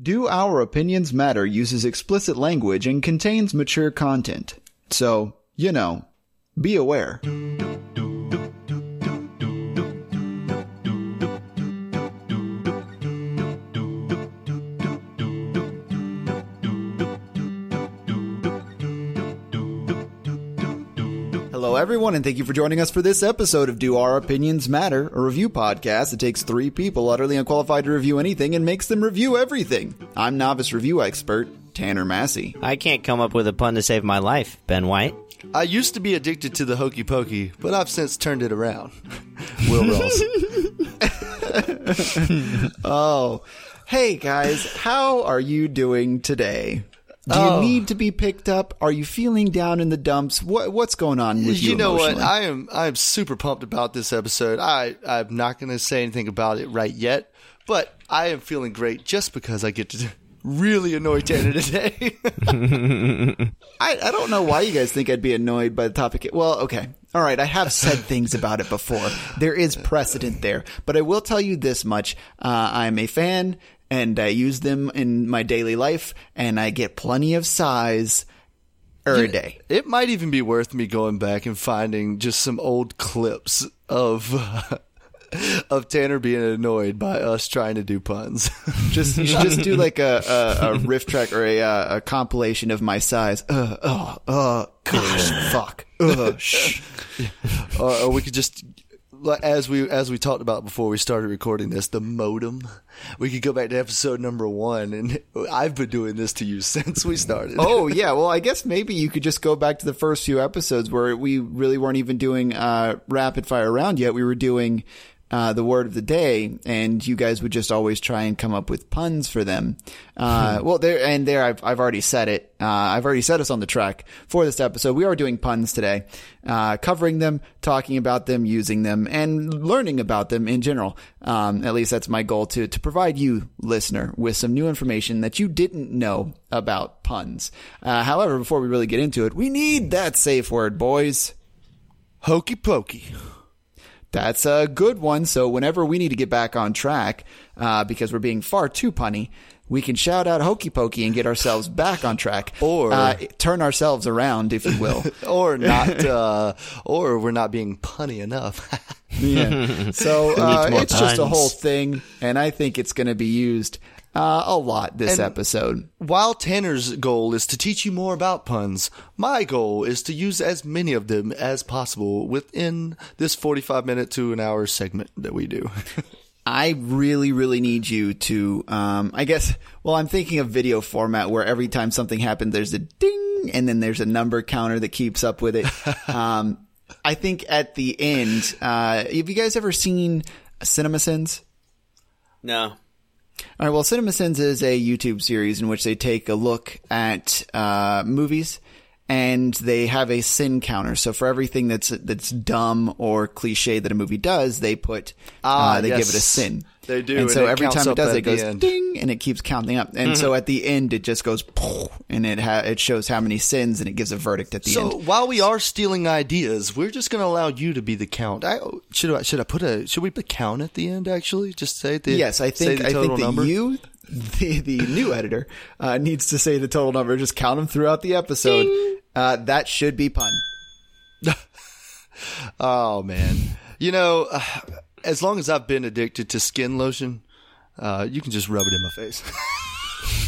Do Our Opinions Matter uses explicit language and contains mature content. So, you know, be aware. Everyone, and thank you for joining us for this episode of Do Our Opinions Matter, a review podcast that takes three people utterly unqualified to review anything and makes them review everything. I'm novice review expert Tanner Massey. I can't come up with a pun to save my life, Ben White. I used to be addicted to the hokey pokey, but I've since turned it around. Will Ross. Oh, hey guys, how are you doing today? Do you Oh. need to be picked up? Are you feeling down in the dumps? What what's going on with you? you know what? I am I am super pumped about this episode. I I'm not going to say anything about it right yet, but I am feeling great just because I get to really annoy Tanner today. I, I don't know why you guys think I'd be annoyed by the topic. Well, okay. All right. I have said things about it before. There is precedent there. But I will tell you this much. Uh, I'm a fan and I use them in my daily life and I get plenty of sighs every day. It might even be worth me going back and finding just some old clips of of Tanner being annoyed by us trying to do puns. Just, you should just do like a, a, a riff track or a, uh, a compilation of my size. Uh, oh, uh, gosh, fuck. Uh, shh. or, or we could just as we as we talked about before we started recording this the modem we could go back to episode number one and i've been doing this to you since we started Oh yeah, well I guess maybe you could just go back to the first few episodes where we really weren't even doing uh, rapid fire round yet. We were doing uh, the word of the day, and you guys would just always try and come up with puns for them. Uh, well, there and there, I've I've already said it. Uh, I've already set us on the track for this episode. We are doing puns today, uh, covering them, talking about them, using them, and learning about them in general. Um, at least that's my goal to to provide you, listener, with some new information that you didn't know about puns. Uh, however, before we really get into it, we need that safe word, boys. hokey pokey That's a good one. So whenever we need to get back on track, uh, because we're being far too punny, we can shout out hokey pokey and get ourselves back on track, Or- uh, turn ourselves around, if you will. or not uh or we're not being punny enough yeah. So uh, it's just a whole thing, and I think it's going to be used uh, a lot this episode. while tanner's goal is to teach you more about puns my goal is to use as many of them as possible within this 45 minute to an hour segment that we do I really, really need you to, um, I guess, well, I'm thinking of video format where every time something happens, there's a ding and then there's a number counter that keeps up with it. um, I think at the end, uh, have you guys ever seen CinemaSins? No. All right. Well, CinemaSins is a YouTube series in which they take a look at uh, movies and they have a sin counter. So for everything that's that's dumb or cliche that a movie does, they put Ah, uh, they yes. give it a sin. They do, And, and so every time it does, it goes ding, and it keeps counting up. And so at the end, it just goes and it ha- it shows how many sins and it gives a verdict at the So end. So while we are stealing ideas, we're just going to allow you to be the count. I, should I should I put a should we put count at the end? Actually, just say the Yes, I think I think that number. you, the the new editor, uh, needs to say the total number. Just count them throughout the episode. Uh, that should be pun. Oh man, you know, uh, as long as I've been addicted to skin lotion, uh, you can just rub it in my face.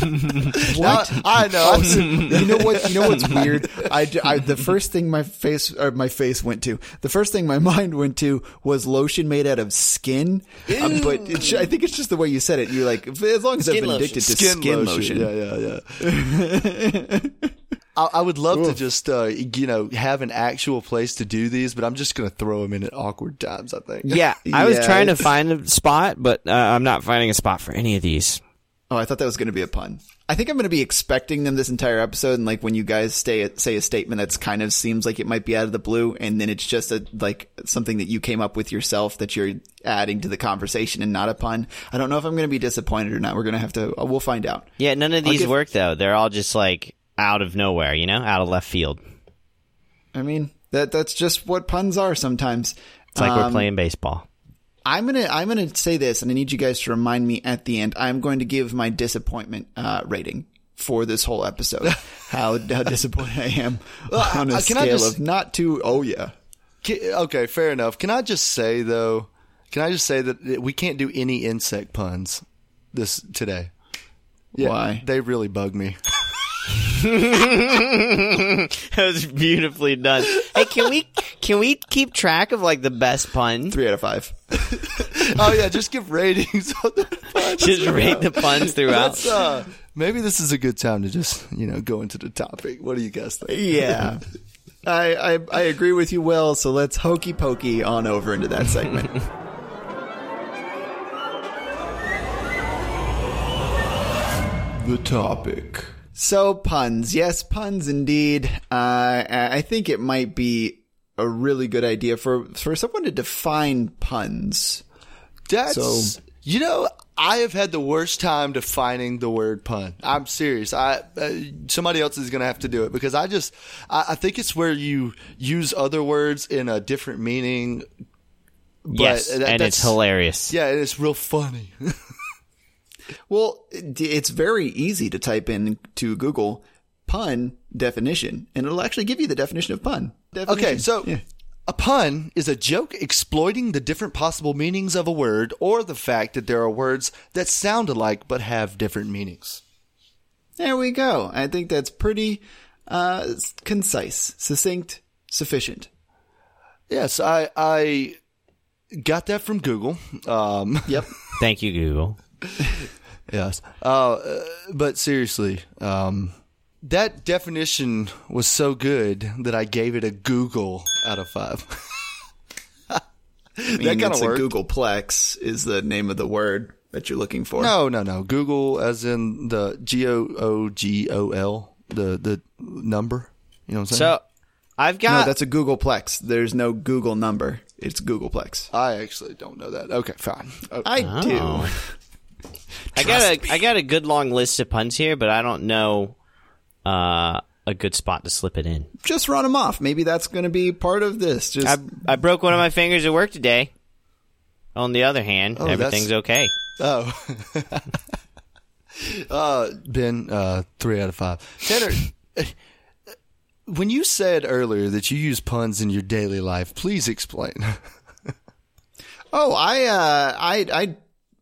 What? I know. you know what? You know what's weird? I, j- I- the first thing my face or my face went to, the first thing my mind went to was lotion made out of skin. Um, but it, I think it's just the way you said it. You're like, as long as I've Skin been lotion. addicted to skin, skin lotion. Yeah, yeah, yeah. I, I would love to just, uh, you know, have an actual place to do these, but I'm just going to throw them in at awkward times. I think. Yeah, I was Yeah, trying to find a spot, but uh, I'm not finding a spot for any of these. Oh, I thought that was going to be a pun. I think I'm going to be expecting them this entire episode, and like when you guys stay, say a statement that's kind of seems like it might be out of the blue, and then it's just a like something that you came up with yourself that you're adding to the conversation and not a pun. I don't know if I'm going to be disappointed or not. We're going to have to. uh, We'll find out. Yeah, none of these give- work though. They're all just like out of nowhere, you know, out of left field. I mean that that's just what puns are sometimes. It's like we're Um, playing baseball. I'm gonna I'm gonna say this, and I need you guys to remind me at the end. I'm going to give my disappointment uh, rating for this whole episode. how how disappointed I am on a can I scale just- of not too. oh yeah. Ki- Okay, fair enough. Can I just say though? Can I just say that we can't do any insect puns this today? Yeah, Why? They really bug me. that was beautifully done. Hey, can we can we keep track of like the best pun? Three out of five. oh yeah, just give ratings on the puns. Just rate the puns throughout. Let's, uh, maybe this is a good time to just you know go into the topic. What do you guys think? Yeah. I, I I agree with you, Will. So let's hokey pokey on over into that segment. The topic. So puns, yes, puns indeed. Uh, I think it might be a really good idea for for someone to define puns. That's So- you know I have had the worst time defining the word pun. I'm serious. I uh, somebody else is gonna have to do it because I just I, I think it's where you use other words in a different meaning. But yes, that- and it's hilarious. Yeah, it's real funny. Well, it's very easy to type in to Google pun definition, and it'll actually give you the definition of pun. Definition. Okay, so Yeah. a pun is a joke exploiting the different possible meanings of a word or the fact that there are words that sound alike but have different meanings. there we go. I think that's pretty uh, concise, succinct, sufficient. Yes, I I got that from Google. Um, Yep. Thank you, Google. Yes, uh, uh, but seriously, um, that definition was so good that I gave it a Google out of five. I mean, that kind it's of a worked. Googleplex is the name of the word that you're looking for. No, no, no. Googol, as in the G O O G O L, the the number. You know what I'm saying? So I've No, got that's a Googleplex. There's no Google number. It's Googleplex. I actually don't know that. Okay, fine. Uh, I Oh. do. I got a I got a good long list of puns here, but I don't know uh, a good spot to slip it in. Just run them off. Maybe that's going to be part of this. Just I I broke one of my fingers at work today. On the other hand, that's- everything's okay. Oh. uh, Ben, uh, three out of five. Tanner, when you said earlier that you use puns in your daily life, please explain. Oh, I, uh, I, I,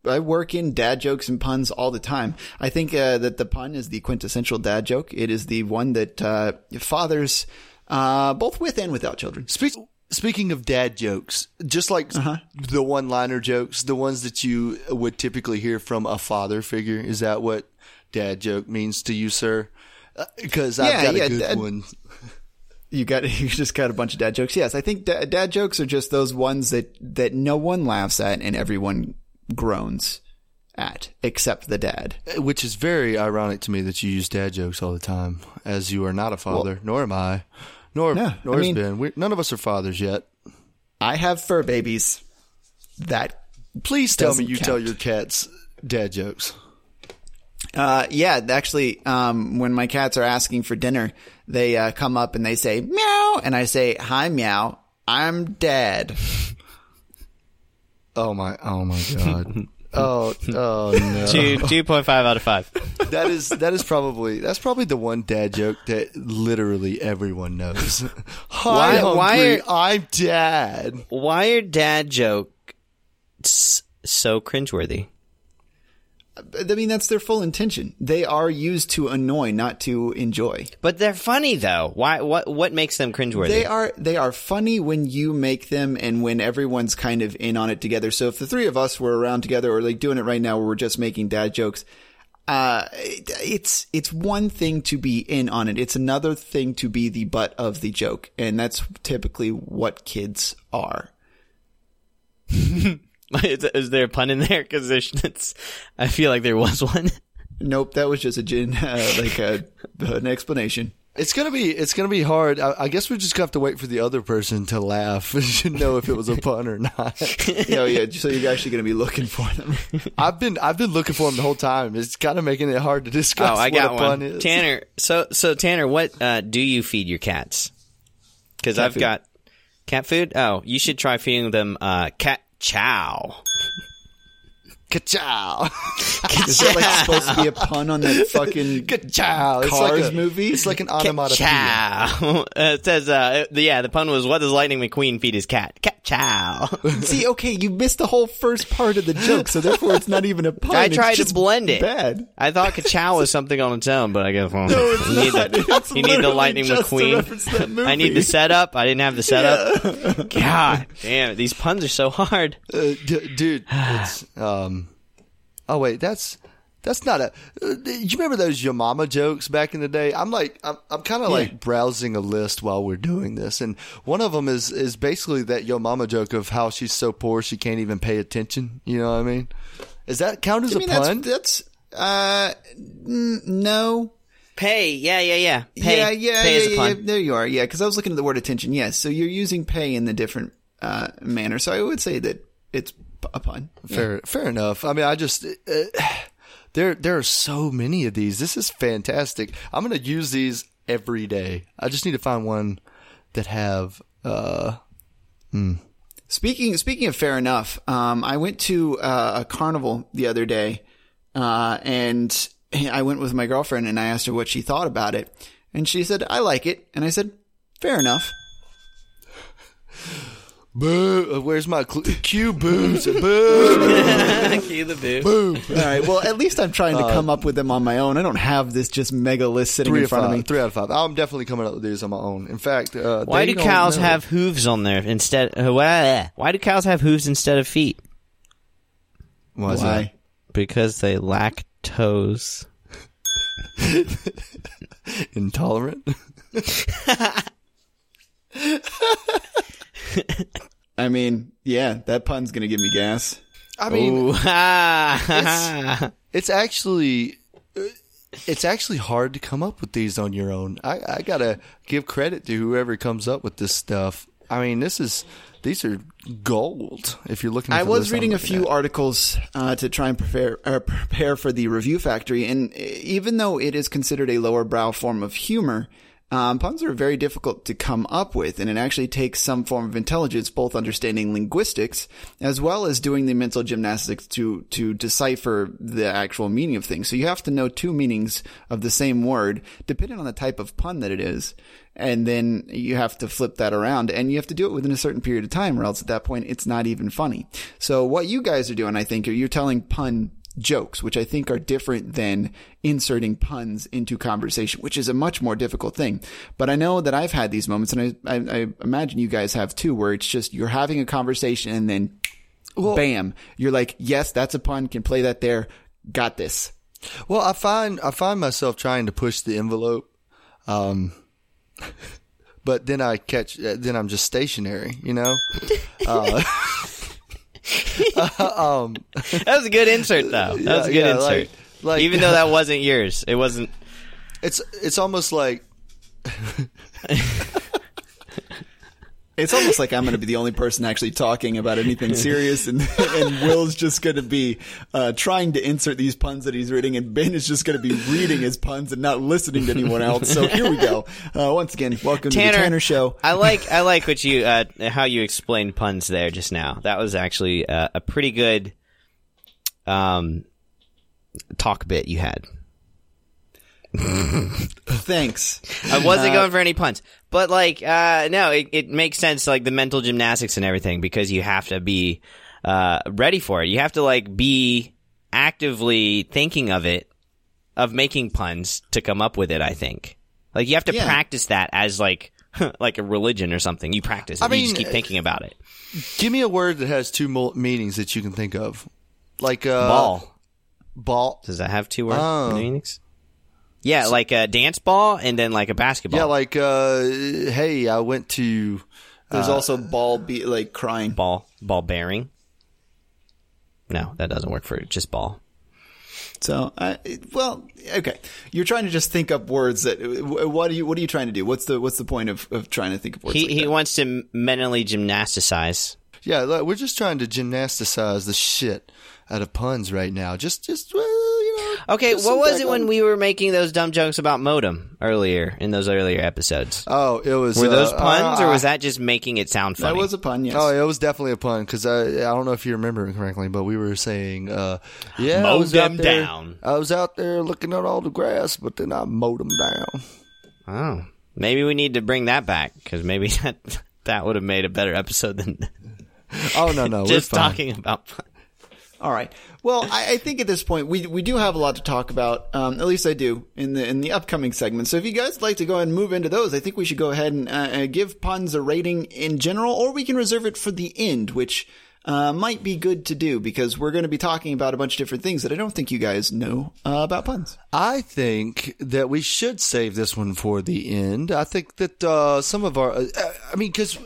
I work in dad jokes and puns all the time. I think uh, that the pun is the quintessential dad joke. It is the one that uh, fathers, uh, both with and without children. Speak, speaking of dad jokes, just like the one liner jokes, the ones that you would typically hear from a father figure, is that what dad joke means to you, sir? Because I've Yeah, got yeah, a good dad- one. You got you just got a bunch of dad jokes. Yes, I think da- dad jokes are just those ones that that no one laughs at and everyone groans at, except the dad. Which is very ironic to me that you use dad jokes all the time, as you are not a father, nor am I, nor nor I has mean- Ben. We, none of us are fathers yet. I have fur babies. That Please tell me you tell your cats dad jokes. Uh, yeah, actually, um, when my cats are asking for dinner, they uh, come up and they say meow, and I say hi meow. I'm dad. Oh my! Oh my god! oh oh no! Two two point five out of five. That is that is probably that's probably the one dad joke that literally everyone knows. Hi, Why- why are- I'm dad. Why are dad jokes so cringeworthy? I mean, that's their full intention. They are used to annoy, not to enjoy. But they're funny though. Why? What? What makes them cringeworthy? They are they are funny when you make them and when everyone's kind of in on it together. So if the three of us were around together or like doing it right now where we're just making dad jokes, uh it- it's it's one thing to be in on it. It's another thing to be the butt of the joke. And that's typically what kids are. is, is there a pun in there? Because there's. It's, I feel like there was one. Nope, that was just a gin uh, like a, an explanation. It's gonna be it's gonna be hard. I, I guess we just have to wait for the other person to laugh to know if it was a pun or not. Yeah, yeah. So you're actually going to be looking for them. I've been I've been looking for them the whole time. It's kind of making it hard to discuss. Oh, I what got a pun one. is. Tanner. So so Tanner, what uh, do you feed your cats? Because I've food. got cat food. Oh, you should try feeding them uh, cat Ka-chow. Ka-chow. Is that like supposed to be a pun on that fucking Ka-chow. It's Cars like a, movie? It's like an onomatopoeia. Ka-chow. Uh, it says, uh, yeah, the pun was, what does Lightning McQueen feed his cat? Ka-chow. See, okay, you missed the whole first part of the joke, so therefore it's not even a pun. I It's tried to blend it. Bad. I thought ka-chow was something on its own, but I guess, well, it's you need not. the, It's you need the Lightning McQueen. reference that movie. I need the setup. I didn't have the setup. God damn it. These puns are so hard. Uh, d- dude, it's, um, oh wait, that's, that's not a, uh, you remember those your mama jokes back in the day? I'm like, I'm, I'm kind of like browsing a list while we're doing this. And one of them is, is basically that your mama joke of how she's so poor she can't even pay attention. You know what I mean? Is that count as I a mean, pun? that's, that's, uh, n- no. Pay. Yeah, yeah, yeah. Pay. Yeah, yeah, Pay yeah, is a yeah, pun. yeah. There you are. Yeah, because I was looking at the word attention. Yes, so you're using pay in the different uh, manner. So I would say that it's a pun. Yeah. Fair, fair enough. I mean, I just uh, there there are so many of these. This is fantastic. I'm gonna use these every day. I just need to find one that have. uh Speaking speaking of fair enough, um, I went to uh, a carnival the other day, uh, and I went with my girlfriend, and I asked her what she thought about it, and she said I like it, and I said fair enough. Boo! uh, Where's my cl- cue? Booze. Boo! Cue the boo. Boo! All right, well at least I'm trying to come up with them on my own. I don't have this just mega list sitting Three in of front five. of me. Three out of five. I'm definitely coming up with these on my own. In fact, uh, Why do cows know. have hooves on there instead? Uh, why, why do cows have hooves instead of feet? Why? is Why? Because they lack toes. Intolerant. I mean, yeah, that pun's gonna give me gas. I mean, ha. it's actually uh, it's actually hard to come up with these on your own. I, I gotta give credit to whoever comes up with this stuff. I mean, this is these are gold. If you're looking, I was reading a few at. articles uh, to try and prepare uh, prepare for the Review Factory, and even though it is considered a lower brow form of humor, um, puns are very difficult to come up with, and it actually takes some form of intelligence, both understanding linguistics as well as doing the mental gymnastics to to decipher the actual meaning of things. So you have to know two meanings of the same word, depending on the type of pun that it is and then you have to flip that around and you have to do it within a certain period of time or else at that point it's not even funny. So what you guys are doing, I think, are you're telling pun jokes, which I think are different than inserting puns into conversation, which is a much more difficult thing. But I know that I've had these moments and I, I, I imagine you guys have too, where it's just you're having a conversation and then bam, you're like, yes, that's a pun, can play that there, got this. Well, I find I find myself trying to push the envelope, um, but then I catch. uh, Then I'm just stationary. You know. Um, that was a good insert, though. That was a good yeah, insert. like- like- Even though that wasn't yours, it wasn't. It's it's almost like It's almost like I'm going to be the only person actually talking about anything serious, and and Will's just going to be uh, trying to insert these puns that he's reading, and Ben is just going to be reading his puns and not listening to anyone else. So here we go. Uh, once again, welcome to the Tanner Show. I like I like what you uh, how you explained puns there just now. That was actually uh, a pretty good um talk bit you had. Thanks. I wasn't going for any puns, but like uh no, it, it makes sense like the mental gymnastics and everything because you have to be uh ready for it. You have to like be actively thinking of it of making puns to come up with it, I think. Like you have to Yeah. practice that as like like a religion or something. You practice it. I you just mean, keep thinking about it. give me a word that has two meanings that you can think of, like uh, Ball. Ball. Does that have two word Oh. meanings? Yeah, like a dance ball and then like a basketball. Yeah, like uh, hey, I went to. There's also ball be like crying. ball ball bearing. No, that doesn't work for just ball. So, uh, well, okay. You're trying to just think up words that. What are you? What are you trying to do? What's the What's the point of, of trying to think of words? He like he that? wants to mentally gymnasticize. Yeah, look, we're just trying to gymnasticize the shit out of puns right now. Just, just well, you know. Okay, Just what was it when we were making those dumb jokes about modem earlier in those earlier episodes? Oh, it was. Were those uh, puns, or uh, was that just making it sound funny? That was a pun, yes. Oh, it was definitely a pun because I I don't know if you remember correctly, but we were saying, uh, yeah, I Mow was them out there, down. I was out there looking at all the grass, but then I mowed them down. oh, maybe we need to bring that back because maybe that that would have made a better episode than Oh no, no, just we're fine. talking about. Puns. All right. Well, I, I think at this point we we do have a lot to talk about. Um, at least I do in the in the upcoming segments. So if you guys like to go ahead and move into those, I think we should go ahead and uh, uh, give puns a rating in general, or we can reserve it for the end, which uh, might be good to do because we're going to be talking about a bunch of different things that I don't think you guys know uh, about puns. I think that we should save this one for the end. I think that uh, some of our, uh, I mean, because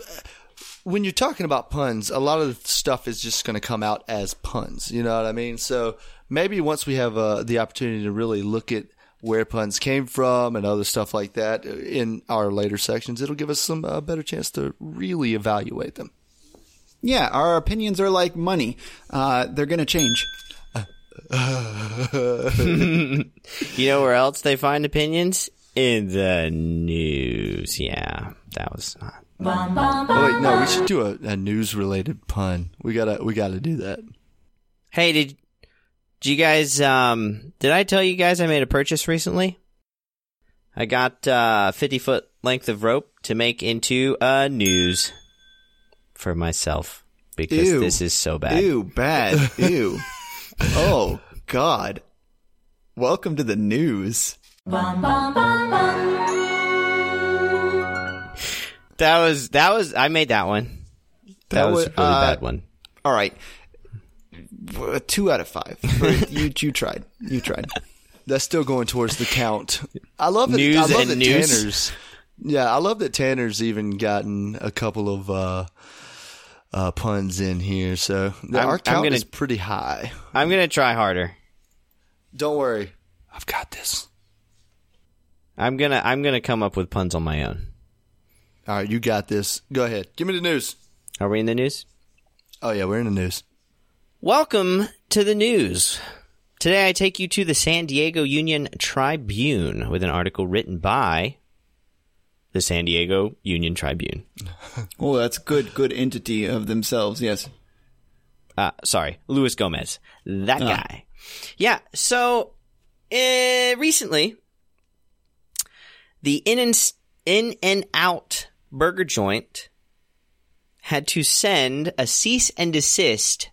when you're talking about puns, a lot of stuff is just going to come out as puns. You know what I mean? So maybe once we have uh, the opportunity to really look at where puns came from and other stuff like that in our later sections, it'll give us some uh, better chance to really evaluate them. Yeah, our opinions are like money; uh, they're going to change. You know where else they find opinions? In the news. Yeah, that was not. Oh wait, no, we should do a, a news related pun. We gotta, we gotta do that. Hey, did did you guys? Um, did I tell you guys I made a purchase recently? I got uh, fifty foot length of rope to make into a news for myself because Ew. this is so bad. Ew, bad. Ew. oh God. Welcome to the news. That was that was I made that one. That, That was wa- a really uh, bad one. All right. Two out of five. you you tried. You tried. That's still going towards the count. I love that. News I love and that news. Tanner's. Yeah, I love that Tanner's even gotten a couple of uh, uh, puns in here. So I'm- our count gonna- is pretty high. I'm gonna try harder. Don't worry, I've got this. I'm gonna I'm gonna come up with puns on my own. All right, you got this. Go ahead. Give me the news. Are we in the news? Oh yeah, we're in the news. Welcome to the news. Today I take you to the San Diego Union Tribune with an article written by the San Diego Union Tribune. Oh, that's good. Good entity of themselves. Yes. Uh, sorry, Luis Gomez. That guy. Yeah, so uh, recently, the In and, In and Out burger joint had to send a cease and desist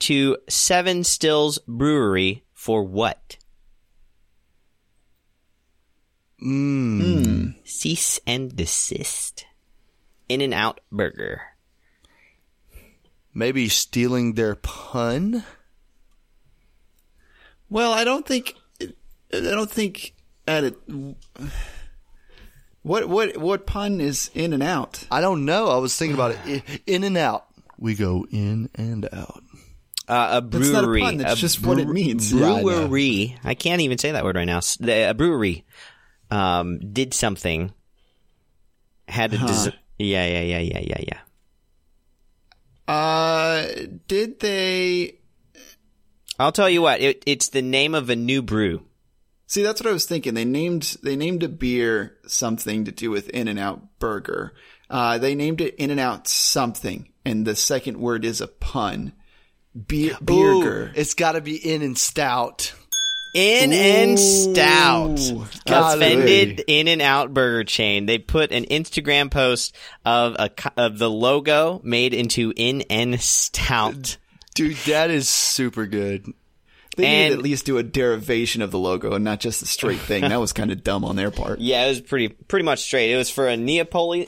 to Seven Stills Brewery for what? Mm. Cease and desist. In and Out Burger. Maybe stealing their pun. Well, I don't think. I don't think at it. What what what pun is in and out? I don't know. I was thinking about it. In and out. We go in and out. Uh, a That's not a brewery. pun. That's a just what it brew- means. Yeah, I brewery. I can't even say that word right now. A brewery um, did something. Had a des- yeah, yeah, yeah, yeah, yeah, yeah. Uh, did they? I'll tell you what. It, it's the name of a new brew. See, that's what I was thinking. They named they named a beer something to do with In and Out Burger. Uh, they named it In and Out something, and the second word is a pun. Beer, beerger. Ooh, it's got to be in and stout. In and Stout, golly. offended In and Out burger chain. They put an Instagram post of a of the logo made into In and Stout. Dude, that is super good. They need and- to at least do a derivation of the logo and not just a straight thing. That was kind of dumb on their part. Yeah, it was pretty pretty much straight. It was for a Neapolitan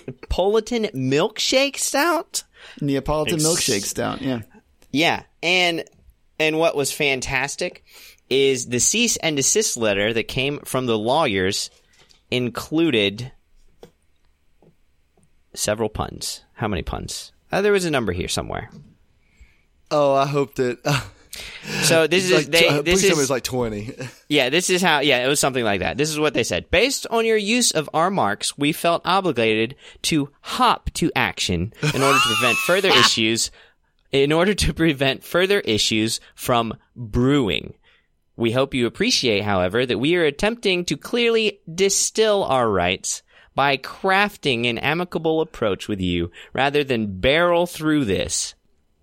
milkshake stout. Neapolitan Ex- milkshake stout. Yeah. Yeah, and and what was fantastic is the cease and desist letter that came from the lawyers included several puns. How many puns? Uh, there was a number here somewhere. Oh, I hope that. So this is like, they, this is like 20. Yeah, this is how, yeah, it was something like that. This is what they said. Based on your use of our marks, we felt obligated to hop to action in order to prevent further issues, in order to prevent further issues from brewing. We hope you appreciate, however, that we are attempting to clearly distill our rights by crafting an amicable approach with you rather than barrel through this.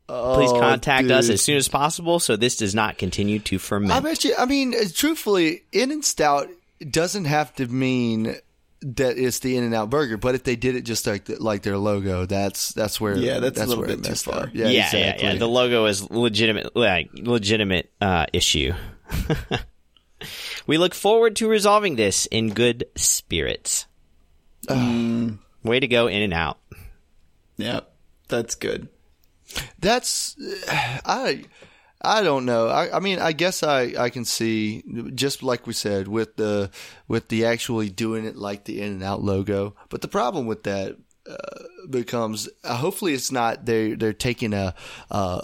Please contact us as soon as possible so this does not continue to ferment. I bet you. I mean, uh, truthfully, In and Stout doesn't have to mean that it's the In and Out Burger, but if they did it just like like their logo, that's that's where Yeah, that's a little bit too far. up. yeah, Yeah, yeah, exactly. yeah. The logo is legitimate, like legitimate uh, issue. we look forward to resolving this in good spirits. Way to go, in and out. Yeah, that's good. That's I I don't know. I, I mean, I guess I, I can see just like we said with the with the actually doing it like the In and Out logo. But the problem with that uh, becomes uh, hopefully it's not they they're taking a uh,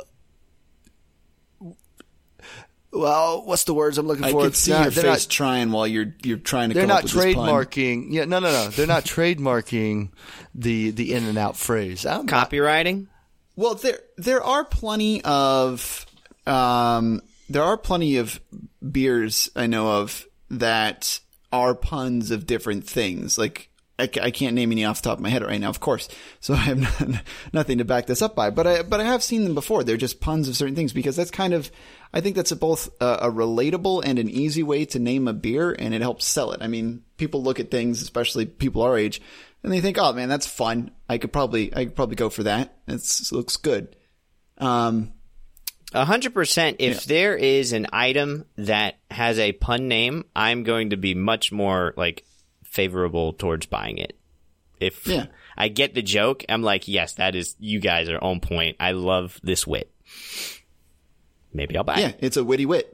well, what's the words I'm looking I for? could It's see not- your face not- trying while you're you're trying to. they're come not up with this pun. trademarking. Yeah, no, no, no. They're not trademarking the the In and Out phrase. I'm, Copywriting? Well, there there are plenty of um, there are plenty of beers I know of that are puns of different things. Like I, I can't name any off the top of my head right now, of course. So I have not, nothing to back this up by. But I but I have seen them before. They're just puns of certain things because that's kind of I think that's a both a, a relatable and an easy way to name a beer, and it helps sell it. I mean, people look at things, especially people our age, and they think, "Oh man, that's fun. I could probably I could probably go for that. It's, it looks good." Um, A hundred percent. If there is an item that has a pun name, I'm going to be much more like favorable towards buying it. If Yeah. I get the joke, I'm like, yes, that is you guys are on point. I love this wit. Maybe I'll buy yeah, it. it's a witty wit.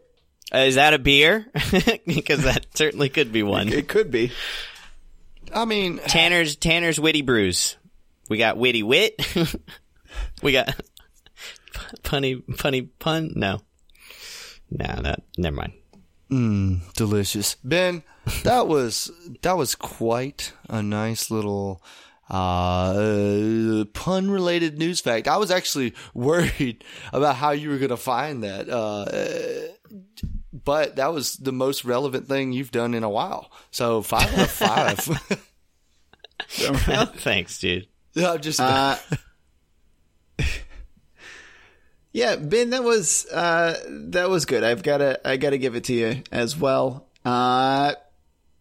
Uh, is that a beer? Because that certainly could be one. It could be. I mean, Tanner's Tanner's witty brews. We got witty wit. we got punny punny pun. No, no, that never mind. delicious. Ben, that was that was quite a nice little uh, pun related news fact. I was actually worried about how you were going to find that. Uh, but that was the most relevant thing you've done in a while. So five out of five. Thanks, dude. I'm just Uh, yeah, Ben, that was uh, that was good. I've got to I got to give it to you as well. Uh,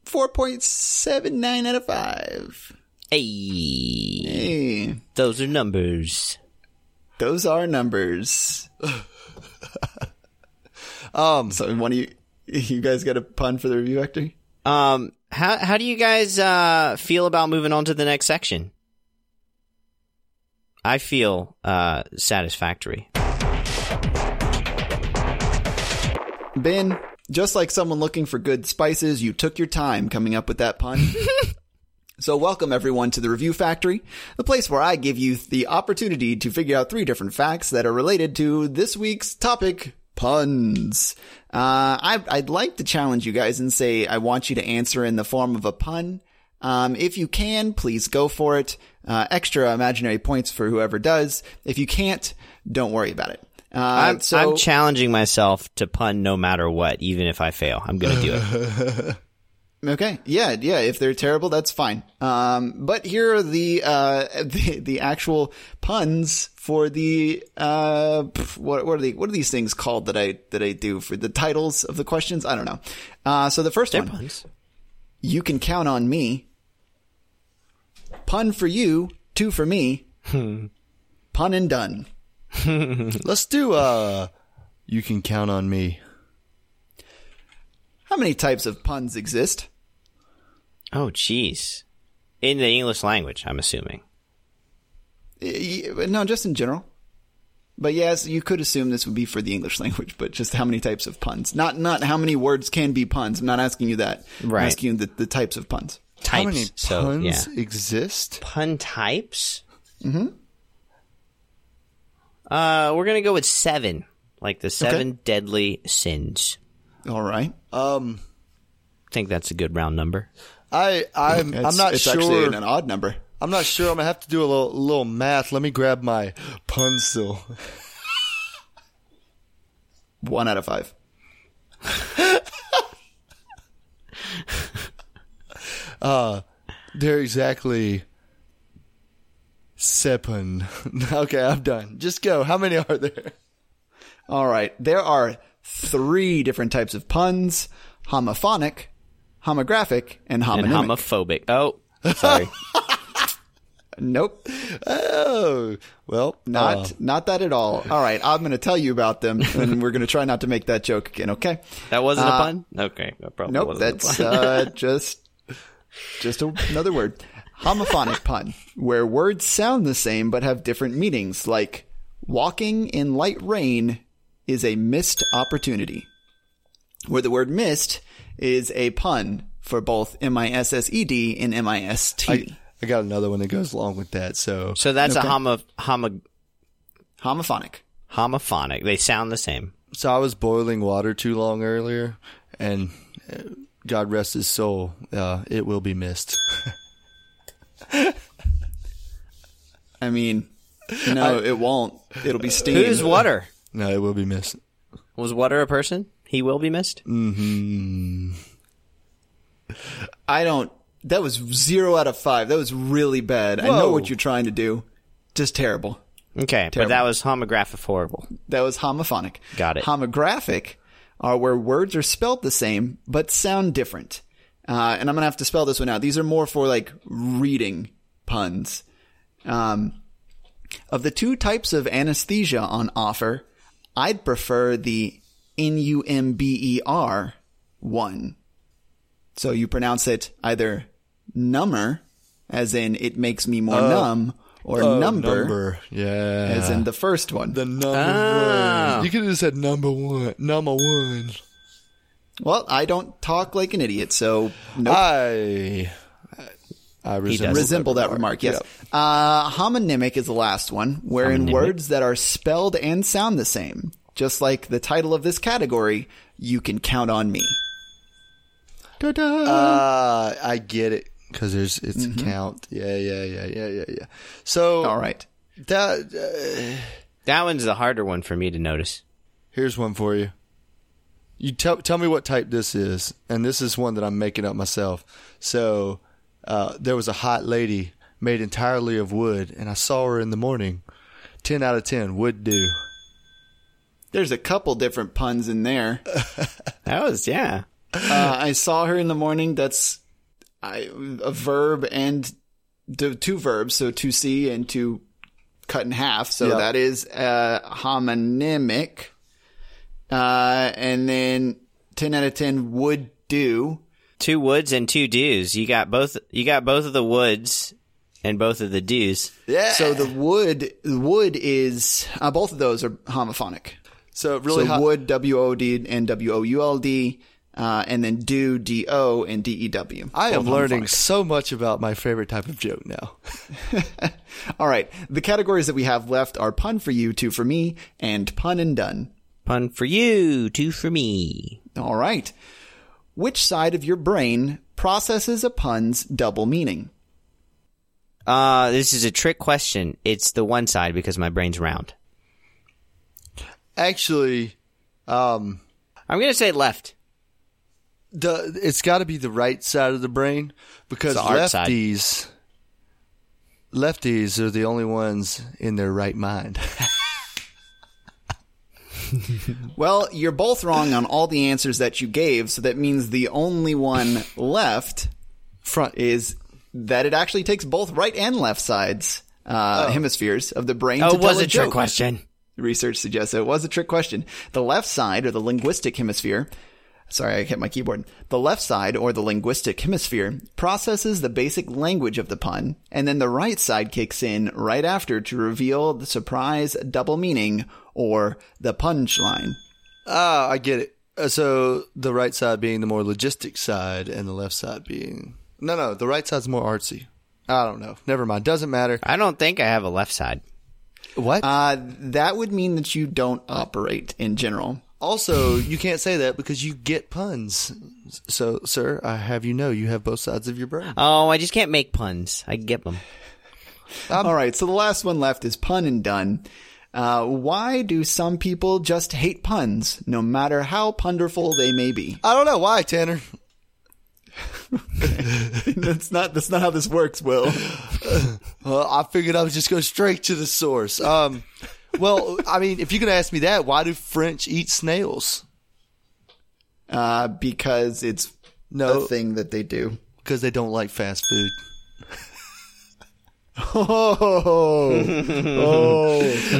four point seven nine out of five. Hey, Hey, those are numbers. those are numbers. um So, one of you, you guys got a pun for the Review Factory? Um, how how do you guys uh feel about moving on to the next section? I feel uh satisfactory. Ben, just like someone looking for good spices, you took your time coming up with that pun. so welcome everyone to the Review Factory, the place where I give you the opportunity to figure out three different facts that are related to this week's topic, puns. Uh, I, I'd like to challenge you guys and say I want you to answer in the form of a pun. Um, if you can, please go for it. Uh, extra imaginary points for whoever does. If you can't, don't worry about it. Uh, I'm, so I'm challenging myself to pun no matter what, even if I fail. I'm gonna do it. Okay. Yeah, yeah. If they're terrible, that's fine. Um, but here are the uh the, the actual puns for the uh pff, what what are the what are these things called that I that I do for the titles of the questions? I don't know. Uh, so the 1st They're one, puns. you can count on me. Pun for you, two for me. Pun and done. let's do uh you can count on me. How many types of puns exist? Oh, jeez. In the English language, I'm assuming. Y- y- No, just in general. But yes, you could assume this would be for the English language, but just how many types of puns? Not not how many words can be puns. I'm not asking you that. Right. I'm asking you the, the types of puns. Types. How many so puns yeah. exist? Pun types. Mm-hmm. Uh, we're gonna go with seven, like the seven deadly sins. All right. Um I think that's a good round number. I I'm I'm It's- not it's sure actually an, an odd number. I'm not sure. I'm gonna have to do a little little math. Let me grab my pun still. One out of five. uh, they're exactly seven. okay, I'm done. Just go. How many are there? All right. There are three different types of puns homophonic, homographic, and And homophobic. Oh, sorry. nope. Oh, well, Not uh, not that at all. All right, I'm going to tell you about them, and we're going to try not to make that joke again. Okay? That wasn't a Uh, pun? Okay. That probably Nope. wasn't a That's pun. uh, just just a, another word. Homophonic pun, where words sound the same but have different meanings, like walking in light rain is a missed opportunity. Where the word missed is a pun for both M I S S E D and M I S T. I, I got another one that goes along with that. So, so that's a homo, homo, Homophonic. homophonic. They sound the same. so I was boiling water too long earlier, and uh, God rest his soul, uh, it will be missed. I mean, no, it won't. It'll be steam. Who's water? no, it will be missed. Was water a person? He will be missed? Hmm. I don't. That was zero out of five. That was really bad. I know what you're trying to do. Just terrible. Okay, but that was homographic horrible. That was homophonic. Got it. Homographic are where words are spelled the same but sound different. Uh, and I'm gonna have to spell this one out. These are more for like reading puns. Um, of the two types of anesthesia on offer, I'd prefer the N U M B E R one. So you pronounce it either number, as in it makes me more numb, or Oh, number, Yeah. as in the first one. the number Ah. one. You could have said number one. Number one. Well, I don't talk like an idiot, so nope. I. I resemble, resemble that remark. Yes. Uh, homonymic is the last one, wherein Homonymic. words that are spelled and sound the same, just like the title of this category, you can count on me. Ta-da. Uh, I get it because there's it's Mm-hmm. count. Yeah, yeah, yeah, yeah, yeah, yeah. So All right. that uh, That one's the harder one for me to notice. here's one for you. You tell tell me what type this is, and this is one that I'm making up myself. So uh, there was a hot lady made entirely of wood, and I saw her in the morning. Ten out of ten would do. There's a couple different puns in there. That was, yeah. Uh, I saw her in the morning. That's I, a verb and the two verbs, so to see and to cut in half. So Yep. that is uh, homonymic. Uh, and then ten out of ten would do. Two woods and two dews. You got both, you got both of the woods and both of the dews. Yeah. So the wood, wood is uh, both of those are homophonic. So really so hot. would W O D and W O U L D, uh, and then do D O and D E W. I am learning homophonic. so much about my favorite type of joke now. All right. The categories that we have left are pun for you, two for me, and pun and done. Pun for you, two for me. All right. Which side of your brain processes a pun's double meaning? Uh, this is a trick question. It's the one side because my brain's round. Actually, um, I'm gonna say left. the it's got to be the right side of the brain because the art side. lefties lefties are the only ones in their right mind. Well, you're both wrong on all the answers that you gave, so that means the only one left Front is that it actually takes both right and left sides, uh, hemispheres of the brain Oh, to it was tell a trick joke. question. Research suggests it was a trick question. The left side, or the linguistic hemisphere, sorry, I hit my keyboard. The left side, or the linguistic hemisphere, processes the basic language of the pun, and then the right side kicks in right after to reveal the surprise double meaning, or the punchline. Ah, I get it. Uh, So the right side being the more logistic side, and the left side being no, no. The right side's more artsy. I don't know. Never mind. Doesn't matter. I don't think I have a left side. What? Uh, that would mean that you don't operate in general. also, you can't say that because you get puns. So, sir, I have you know you have both sides of your brain. Oh, I just can't make puns. I get them. All right, so the last one left is pun and done. Uh, why do some people just hate puns, no matter how punderful they may be? I don't know why, Tanner. that's not that's not how this works, Will. Well, I figured I would just go straight to the source. Um, well, I mean, if you're gonna ask me that, why do French eat snails? Uh, because it's No. a thing that they do. Because they don't like fast food. Oh,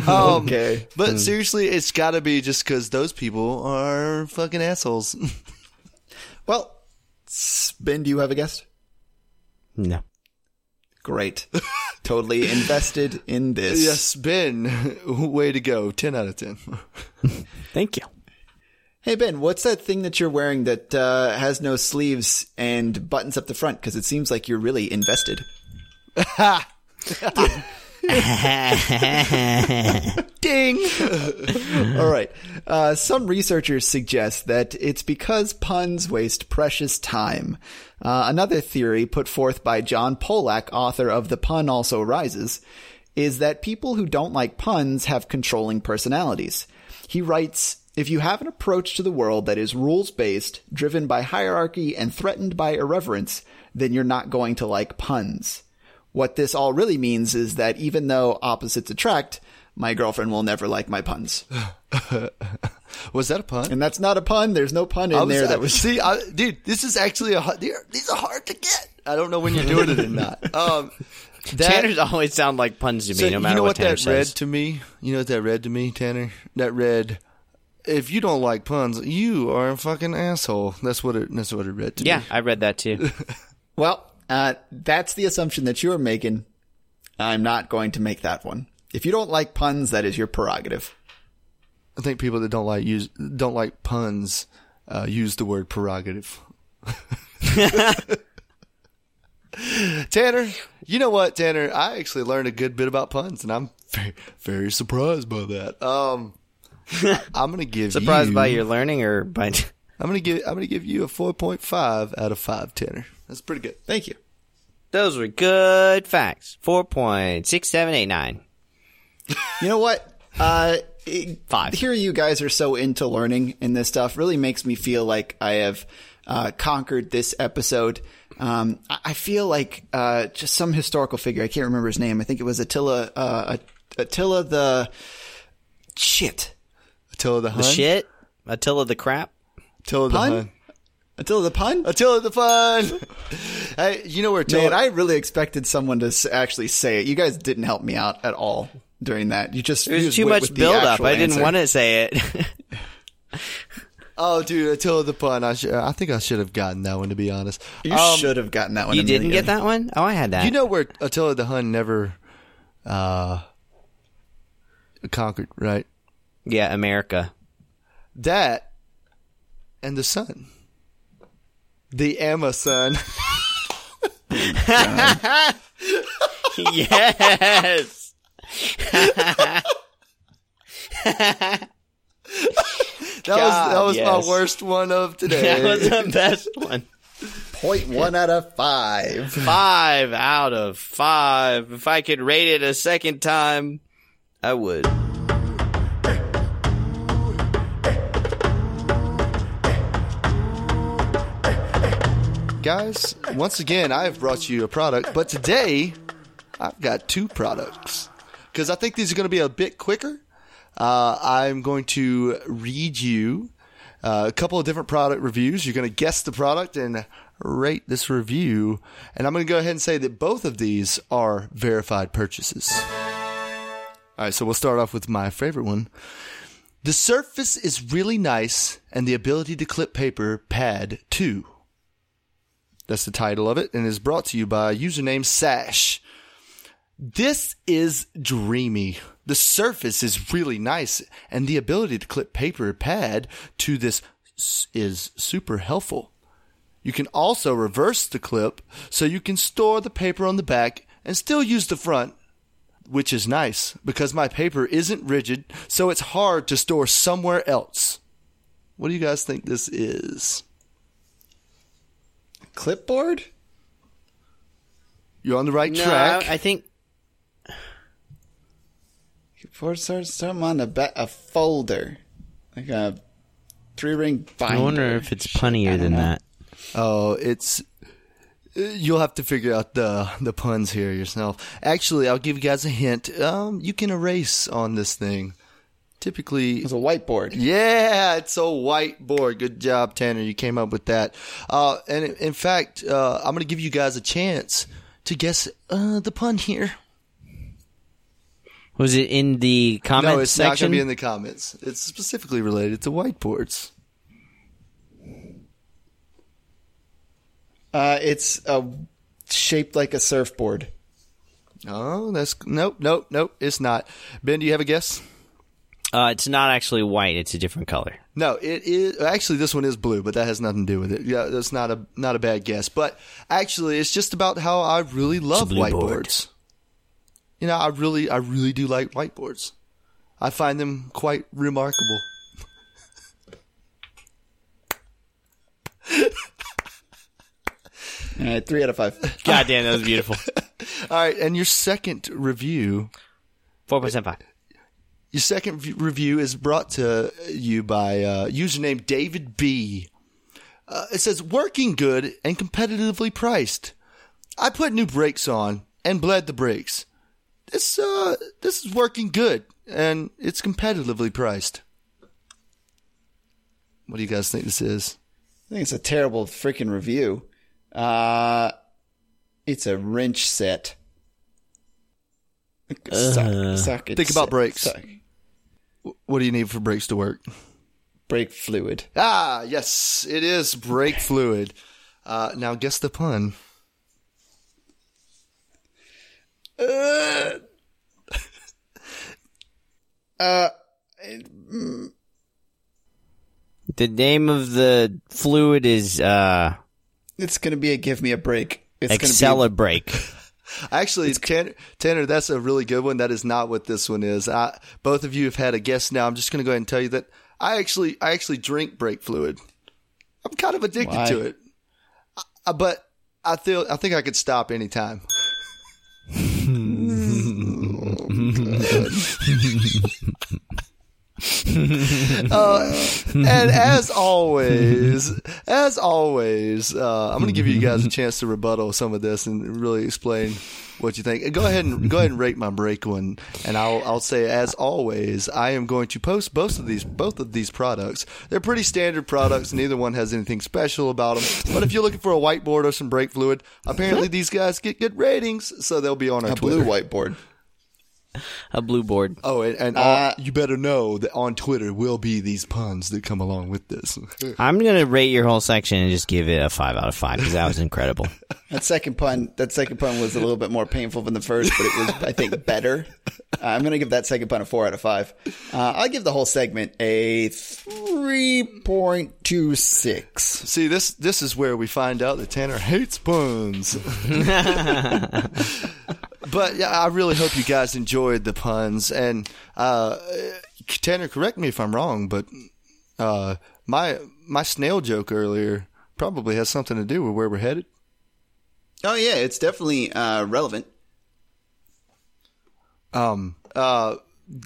oh, Um, okay. But seriously, it's got to be just because those people are fucking assholes. Well, s- Ben, do you have a guest? No. Great. totally invested in this. yes, Ben, way to go. Ten out of ten. Thank you. Hey Ben, what's that thing that you're wearing that uh, has no sleeves and buttons up the front? Because it seems like you're really invested. Ding. All right. Uh, some researchers suggest that it's because puns waste precious time. Uh, another theory put forth by John Pollack, author of The Pun Also Rises, is that people who don't like puns have controlling personalities. He writes, if you have an approach to the world that is rules based, driven by hierarchy, and threatened by irreverence, then you're not going to like puns. What this all really means is that even though opposites attract, my girlfriend will never like my puns. Was that a pun? And that's not a pun. There's no pun in was- there that was. see, I, dude. This is actually a hard- these are hard to get. I don't know when you're doing it or not. Um, that, Tanners always sound like puns to me, so no you matter know what, what, Tanner that read to me? You know what that read to me, Tanner? That read, if you don't like puns, you are a fucking asshole. That's what it. That's what it read to Yeah, me. Yeah, I read that too. Well, uh, that's the assumption that you're making. I'm not going to make that one. If you don't like puns, that is your prerogative. I think people that don't like use don't like puns uh, use the word prerogative. Tanner, you know what, Tanner? I actually learned a good bit about puns, and I'm very, very surprised by that. Um, I'm gonna give you a Surprised you, by your learning or by? I'm gonna give I'm gonna give you a 4.5 out of five, Tanner. That's pretty good. Thank you. Those were good facts. Four point six seven eight nine. You know what? Uh, it- Five. Here, you guys are so into learning and this stuff really makes me feel like I have uh, conquered this episode. Um, I I feel like uh, just some historical figure. I can't remember his name. I think it was Attila. Uh, Attila the shit. Attila the Hun. Shit, Attila the crap. Attila the Pun? Hun. Attila the pun. Attila the Fun. hey, you know where Attila? Man, I really expected someone to s- actually say it. You guys didn't help me out at all during that. You just There's used too wit much with the build up. actual I didn't answer. want to say it. oh, dude, Attila the Pun. I should. I think I should have gotten that one to be honest. You Um, should have gotten that one. you a didn't million. get that one? Oh, I had that. You know where Attila the Hun never uh, conquered, right? yeah, America. That and the sun. The Amazon. yes. That was that was yes. my worst one of today. That was the best one. Point one out of five. Five out of five. If I could rate it a second time, I would. Guys, once again, I have brought you a product, but today I've got two products because I think these are going to be a bit quicker. Uh, I'm going to read you uh, a couple of different product reviews. You're going to guess the product and rate this review. And I'm going to go ahead and say that both of these are verified purchases. All right, so we'll start off with my favorite one. The surface is really nice and the ability to clip paper pad too. That's the title of it and is brought to you by username Sash. This is dreamy. The surface is really nice and the ability to clip paper pad to this is super helpful. You can also reverse the clip so you can store the paper on the back and still use the front, which is nice because my paper isn't rigid, so it's hard to store somewhere else. What do you guys think this is? Clipboard? You're on the right No, track. I, I think Four stars, something on a ba- a folder, like a three ring binder. I wonder if it's punnier than know. that. Oh, it's. uh, You'll have to figure out the the puns here yourself. Actually, I'll give you guys a hint. Um, you can erase on this thing. Typically, It's a whiteboard. Yeah, it's a whiteboard. Good job, Tanner. You came up with that. Uh, and in, in fact, uh, I'm going to give you guys a chance to guess uh, the pun here. Was it in the comments no, it's not going to be in the comments. It's specifically related to whiteboards. Uh, it's uh, shaped like a surfboard. Oh, that's nope, nope, nope. It's not. Ben, do you have a guess? Uh, it's not actually white. It's a different color. No, it is actually this one is blue, but that has nothing to do with it. Yeah, that's not a not a bad guess. But actually, it's just about how I really love whiteboards. board. You know, I really I really do like whiteboards. I find them quite remarkable. All right, three out of five. God damn, that was beautiful. All right, and your second review, Four percent five. Your second v- review is brought to you by uh, username David B. Uh, it says working good and competitively priced. I put new brakes on and bled the brakes. This uh this is working good and it's competitively priced. What do you guys think this is? I think it's a terrible freaking review. Uh, it's a wrench set. Suck, Think about set, brakes. suck. What do you need for brakes to work? Brake fluid. Ah, yes, it is brake fluid. Uh, now guess the pun. Uh, The name of the fluid is uh, It's gonna be a give me a break. It's gonna Accelerbrake. Actually, Tanner, Tanner, that's a really good one. That is not what this one is. I, both of you have had a guess now. I'm just going to go ahead and tell you that I actually, I actually drink brake fluid. I'm kind of addicted Why? to it, I, but I feel, I think I could stop anytime. uh, and as always, as always, uh, I'm going to give you guys a chance to rebuttal some of this and really explain what you think. Go ahead and go ahead and rate my break one, and I'll I'll say as always, I am going to post both of these both of these products. They're pretty standard products. Neither one has anything special about them. But if you're looking for a whiteboard or some brake fluid, apparently these guys get good ratings, so they'll be on our a Twitter. blue whiteboard. A blue board. Oh, and, and Uh, on, you better know that on Twitter will be these puns that come along with this. I'm gonna rate your whole section and just give it a five out of five because that was incredible. That second pun, that second pun was a little bit more painful than the first, but it was, I think, better. Uh, I'm going to give that second pun a four out of five. Uh, I'll give the whole segment a 3.26. See, this this is where we find out that Tanner hates puns. but yeah, I really hope you guys enjoyed the puns. And uh, Tanner, correct me if I'm wrong, but uh, my my snail joke earlier probably has something to do with where we're headed. Oh, yeah, it's definitely uh, relevant. Um, uh,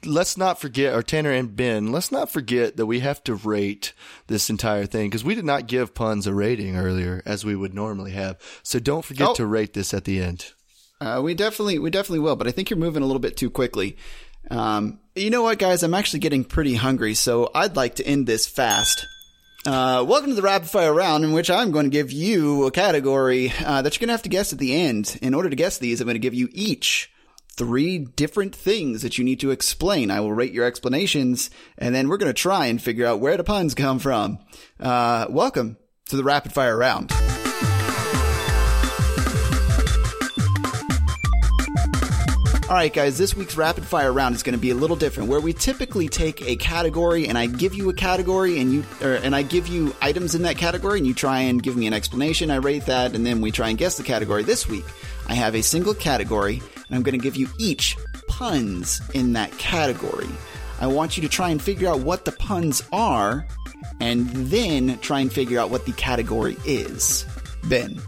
let's not forget, or Tanner and Ben, let's not forget that we have to rate this entire thing because we did not give puns a rating earlier as we would normally have. So don't forget Oh. to rate this at the end. Uh, we definitely, we definitely will, but I think you're moving a little bit too quickly. Um, you know what, guys? I'm actually getting pretty hungry, so I'd like to end this fast. Uh, welcome to the rapid fire round in which I'm going to give you a category uh, that you're going to have to guess at the end. In order to guess these, I'm going to give you each three different things that you need to explain. I will rate your explanations, and then we're going to try and figure out where the puns come from. Uh, welcome to the rapid fire round. All right, guys, this week's rapid fire round is going to be a little different. Where we typically take a category and I give you a category and you or, and I give you items in that category and you try and give me an explanation. I rate that and then we try and guess the category. This week, I have a single category and I'm going to give you each puns in that category. I want you to try and figure out what the puns are and then try and figure out what the category is. Ben,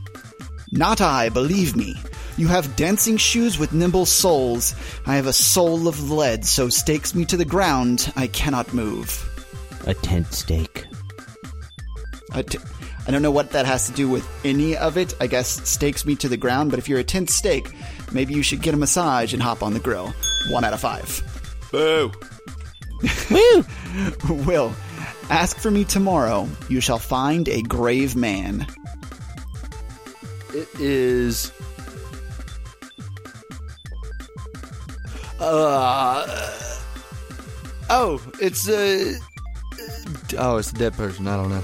not I, believe me. You have dancing shoes with nimble soles. I have a soul of lead, so stakes me to the ground. I cannot move. A tent stake. I t- I don't know what that has to do with any of it. I guess stakes me to the ground, but if you're a tent stake, maybe you should get a massage and hop on the grill. One out of five. Boo. Woo! Will, ask for me tomorrow. You shall find a grave man. It is. Uh. Oh, it's uh. Oh, it's a dead person. I don't know.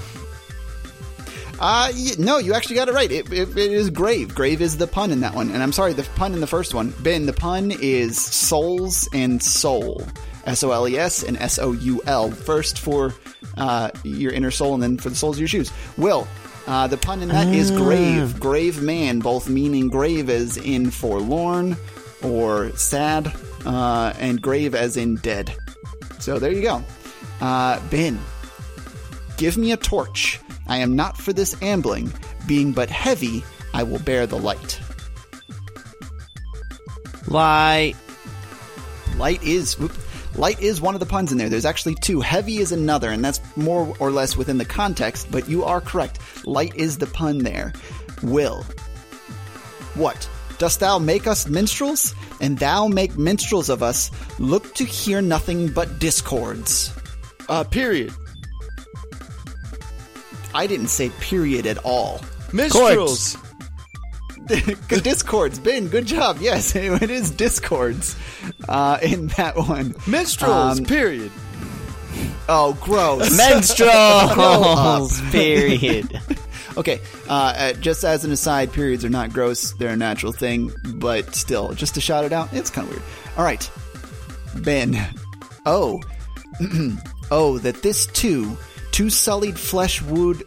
Uh, y- no, you actually got it right. It, it, it is grave. Grave is the pun in that one. And I'm sorry, the pun in the first one. Ben, the pun is souls and soul. S O L E S and S O U L. First for uh, your inner soul, and then for the soles of your shoes. Will, uh, the pun in that is grave. Grave man, both meaning grave as in forlorn or sad, uh, and grave as in dead. So there you go. Uh, ben, Give me a torch. I am not for this ambling. Being but heavy, I will bear the light. Lie. Light is whoop, light is one of the puns in there. There's actually two. Heavy is another, and that's more or less within the context. But you are correct. Light is the pun there. Will. What? Dost thou make us minstrels? And thou make minstrels of us? Look to hear nothing but discords. Uh, period. I didn't say period at all. Minstrels. Good discords, Ben. Good job. Yes, it is discords uh, in that one. Minstrels. Um, period. Oh, gross. Menstruals. period. Okay, uh, uh, just as an aside, periods are not gross. They're a natural thing, but still, just to shout it out, it's kind of weird. All right, Ben. Oh, oh, that this too, too sullied flesh would.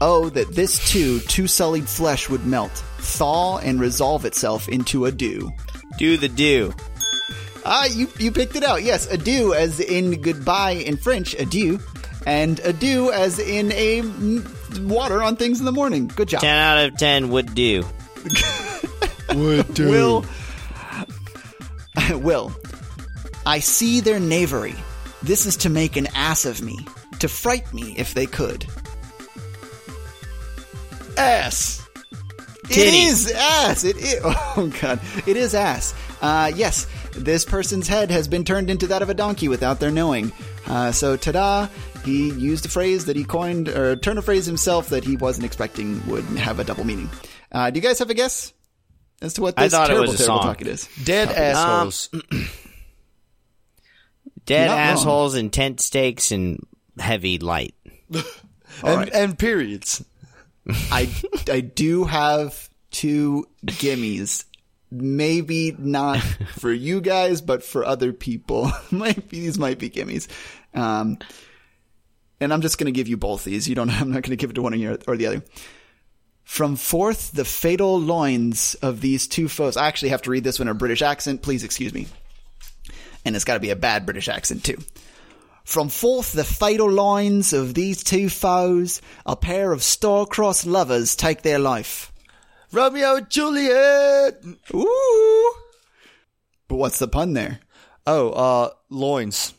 Oh, that this too, too sullied flesh would melt, thaw, and resolve itself into a dew. Do the do. Ah, you you picked it out. Yes, adieu as in goodbye in French, adieu, and adieu as in a water on things in the morning. Good job. 10 out of 10 would do. Would do. Will Will I see their knavery. This is to make an ass of me, to fright me if they could. ass. It Titty. is ass. It is. Oh god, it is ass. Uh, yes, this person's head has been turned into that of a donkey without their knowing. Uh, so, ta-da! He used a phrase that he coined, or turned a phrase himself that he wasn't expecting would have a double meaning. Uh, do you guys have a guess as to what I this thought it terrible, was a terrible song. talk it is? Dead assholes. Dead You're not wrong. assholes and tent stakes and heavy light. and, and periods. I I do have two gimmies. Maybe not for you guys, but for other people. might be, these might be gimmies. Um, and I'm just going to give you both these. You don't. I'm not going to give it to one or, your, or the other. From forth the fatal loins of these two foes. I actually have to read this one in a British accent. Please excuse me. And it's got to be a bad British accent too. From forth the fatal loins of these two foes, a pair of star-crossed lovers take their life. Romeo and Juliet. Ooh! But what's the pun there? Oh, uh, loins.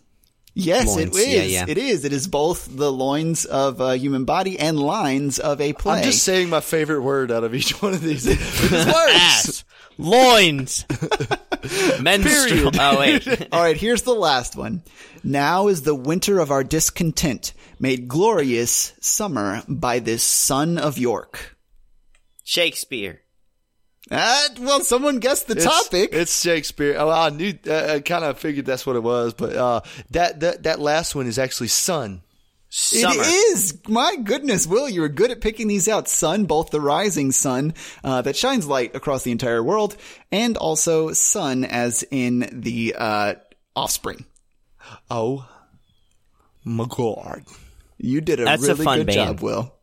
Yes, Loins, it is. yeah, yeah. It is. It is both the loins of a human body and lines of a play. I'm just saying my favorite word out of each one of these. It. Ass. Loins. Menstrual. Oh, wait. All right, here's the last one. Now is the winter of our discontent made glorious summer by this son of York. Shakespeare. Ah, well, someone guessed the It's- topic. It's Shakespeare. Oh, I knew. Uh, I kind of figured that's what it was, but uh, that that that last one is actually sun. Summer. It is. My goodness, Will, you were good at picking these out. Sun, both the rising sun uh, that shines light across the entire world, and also sun as in the uh, offspring. Oh my god! You did a That's a really fun good band. job, Will.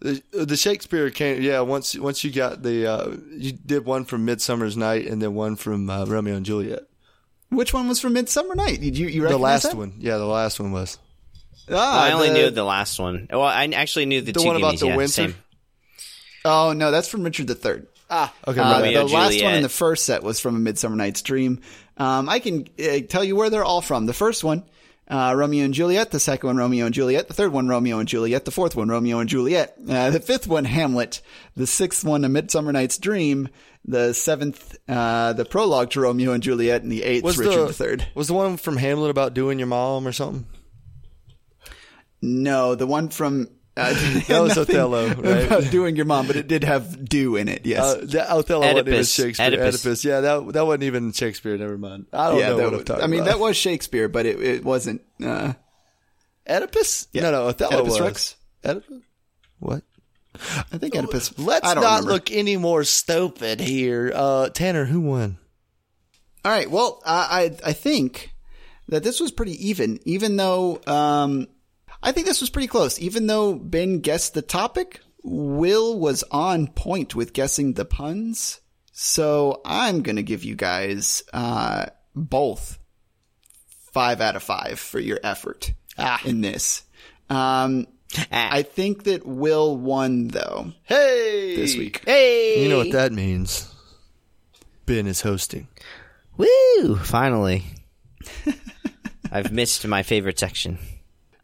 The, the Shakespeare came. Yeah, once once you got the uh, you did one from Midsummer's Night and then one from uh, Romeo and Juliet. Which one was from Midsummer Night? Did you you The last that? one. Yeah, the last one was. Ah, I only the- knew the last one. Well, I actually knew the, The two one about the yeah, winter? Same. Oh no, that's from Richard III. Ah, okay. Uh, my Romeo bad. the last one in the first set was from A Midsummer Night's Dream. Um, I can uh, tell you where they're all from. The first one, uh, Romeo and Juliet. The second one, Romeo and Juliet. The third one, Romeo and Juliet. The fourth one, Romeo and Juliet. Uh, the fifth one, Hamlet. The sixth one, A Midsummer Night's Dream. The seventh, uh, the prologue to Romeo and Juliet. And the eighth, was Richard the third. was the one from Hamlet about doing your mom or something? No, the one from. Uh, That was Othello, right? About doing your mom, but it did have do in it. Yes. Uh, that Othello wasn't even Shakespeare. Oedipus. Oedipus. Yeah, that that wasn't even Shakespeare. Never mind. I don't yeah, know that what was, I'm talking I mean, about. that was Shakespeare, but it, it wasn't. Uh, Oedipus. Yeah. No, no, Othello Oedipus was. Rex? Oedipus. What? I think Oedipus. Let's not don't remember. look any more stupid here. Uh, Tanner, who won? All right. Well, I I I think that this was pretty even, even though um, I think this was pretty close. Even though Ben guessed the topic, Will was on point with guessing the puns. So I'm gonna give you guys uh, both five out of five for your effort in this. Um, Ah. I think that Will won though Hey, this week. Hey, You know what that means? Ben is hosting. Woo! Finally, I've missed my favorite section.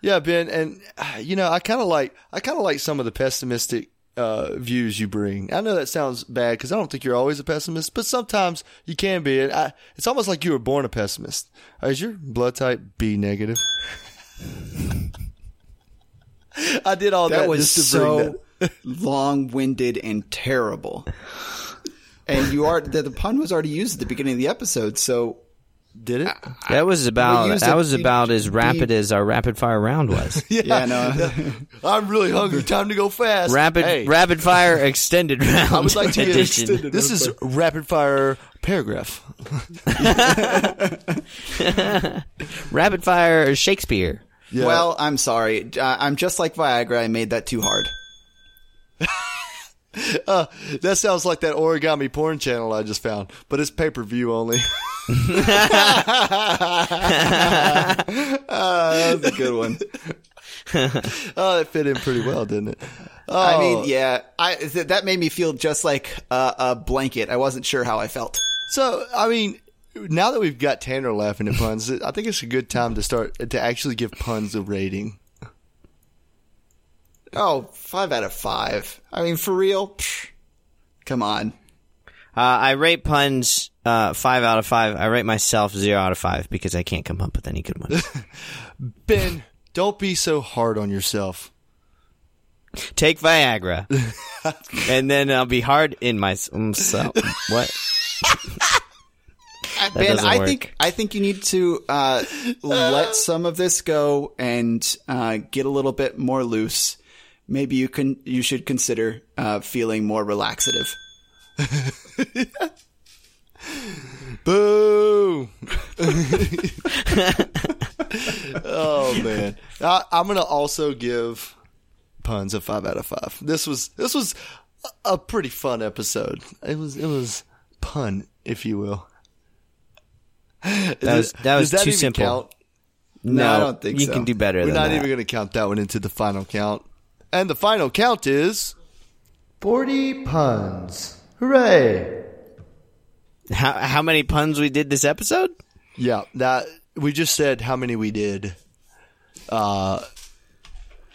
Yeah, Ben, and you know, I kind of like I kind of like some of the pessimistic uh, views you bring. I know that sounds bad because I don't think you're always a pessimist, but sometimes you can be. And I, it's almost like you were born a pessimist. Is your blood type B negative? I did all that, That was just to bring so long-winded and terrible. And you are the, the pun was already used at the beginning of the episode, so. Did it? That was about that was you- about as you- rapid as our rapid fire round was. yeah, no. I'm really hungry. Time to go fast. rapid Hey, rapid fire extended round. I would like to edition. get This is rapid fire paragraph. rapid fire Shakespeare. Yeah. Well, I'm sorry. I'm just like Viagra. I made that too hard. Uh, that sounds like that origami porn channel I just found, but it's pay per view only. That was a good one. oh, it fit in pretty well, didn't it? Oh, I mean, yeah, I th- that made me feel just like a, a blanket. I wasn't sure how I felt. so I mean, now that we've got Tanner laughing at puns, I think it's a good time to start to actually give puns a rating. Oh, five out of five. I mean, for real? Psh, come on. Uh, I rate puns uh, five out of five. I rate myself zero out of five because I can't come up with any good ones. Ben, don't be so hard on yourself. Take Viagra, and then I'll be hard in myself. What? Ben, I work. think I think you need to uh, let some of this go and uh, get a little bit more loose. Maybe you can you should consider uh, feeling more relaxative. Boo! oh man, I, I'm gonna also give puns a five out of five. This was this was a a pretty fun episode. It was it was pun, if you will. That was that was Does too even simple. count? No, I don't think you so. can do better We're than not that. even gonna count that one into the final count. And the final count is forty puns. Hooray! How how many puns we did this episode? Yeah, that we just said how many we did. Uh,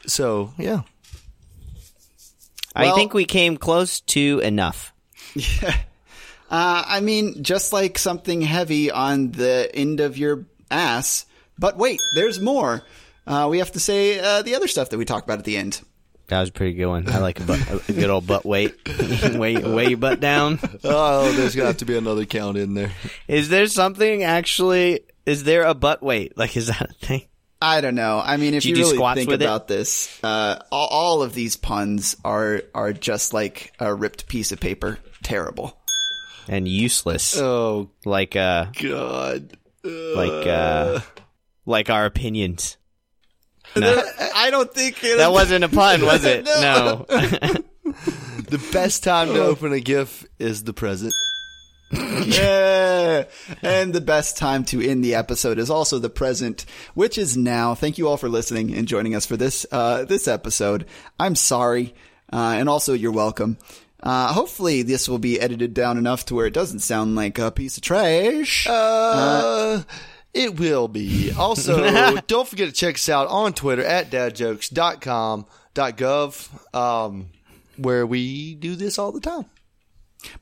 so yeah, I Well- think we came close to enough. Uh, I mean, just like something heavy on the end of your ass. But wait, there's more. Uh, we have to say uh, the other stuff that we talk about at the end. That was a pretty good one. I like a, butt, a good old butt weight. weigh, weigh your butt down. oh, there's gonna have to be another count in there. Is there something actually? Is there a butt weight? Like, is that a thing? I don't know. I mean, if Do you, you do really think with it? about this, uh, all, all of these puns are are just like a ripped piece of paper. Terrible. And useless. Oh Like, uh, God. like, uh, like our opinions. I don't think it, That wasn't a pun, was it? no. The best time to open a GIF is the present. Yeah. And the best time to end the episode is also the present, which is now. Thank you all for listening and joining us for this uh, this episode. I'm sorry, uh, and also you're welcome. Uh, hopefully, this will be edited down enough to where it doesn't sound like a piece of trash. It will be. Also, don't forget to check us out on Twitter at dadjokes.com.gov, um, where we do this all the time.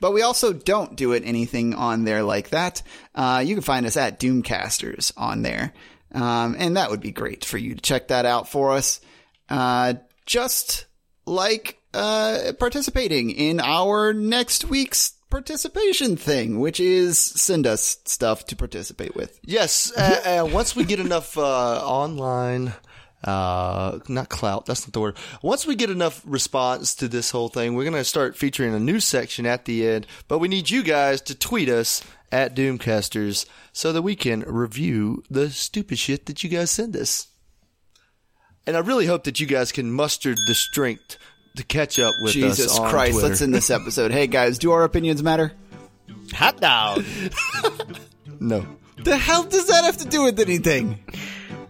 But we also don't do it anything on there like that. Uh, you can find us at Doomcasters on there. Um, and that would be great for you to check that out for us. Uh, just like, uh, participating in our next week's participation thing, which is send us stuff to participate with. Yes, uh, uh, once we get enough uh, online, uh, not clout, that's not the word. Once we get enough response to this whole thing, we're going to start featuring a new section at the end. But we need you guys to tweet us at Doomcasters so that we can review the stupid shit that you guys send us. And I really hope that you guys can muster the strength to catch up with us Jesus on Christ, Twitter. let's end this episode. hey guys, do our opinions matter? Hot dog. no. The hell does that have to do with anything?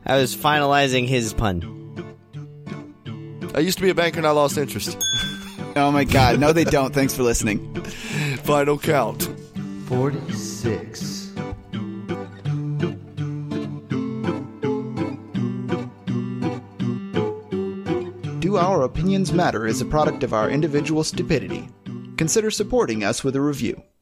I was finalizing his pun. I used to be a banker and I lost interest. Oh my god, no they don't. Thanks for listening. Final count 46. Our Opinions Matter is a product of our individual stupidity. Consider supporting us with a review.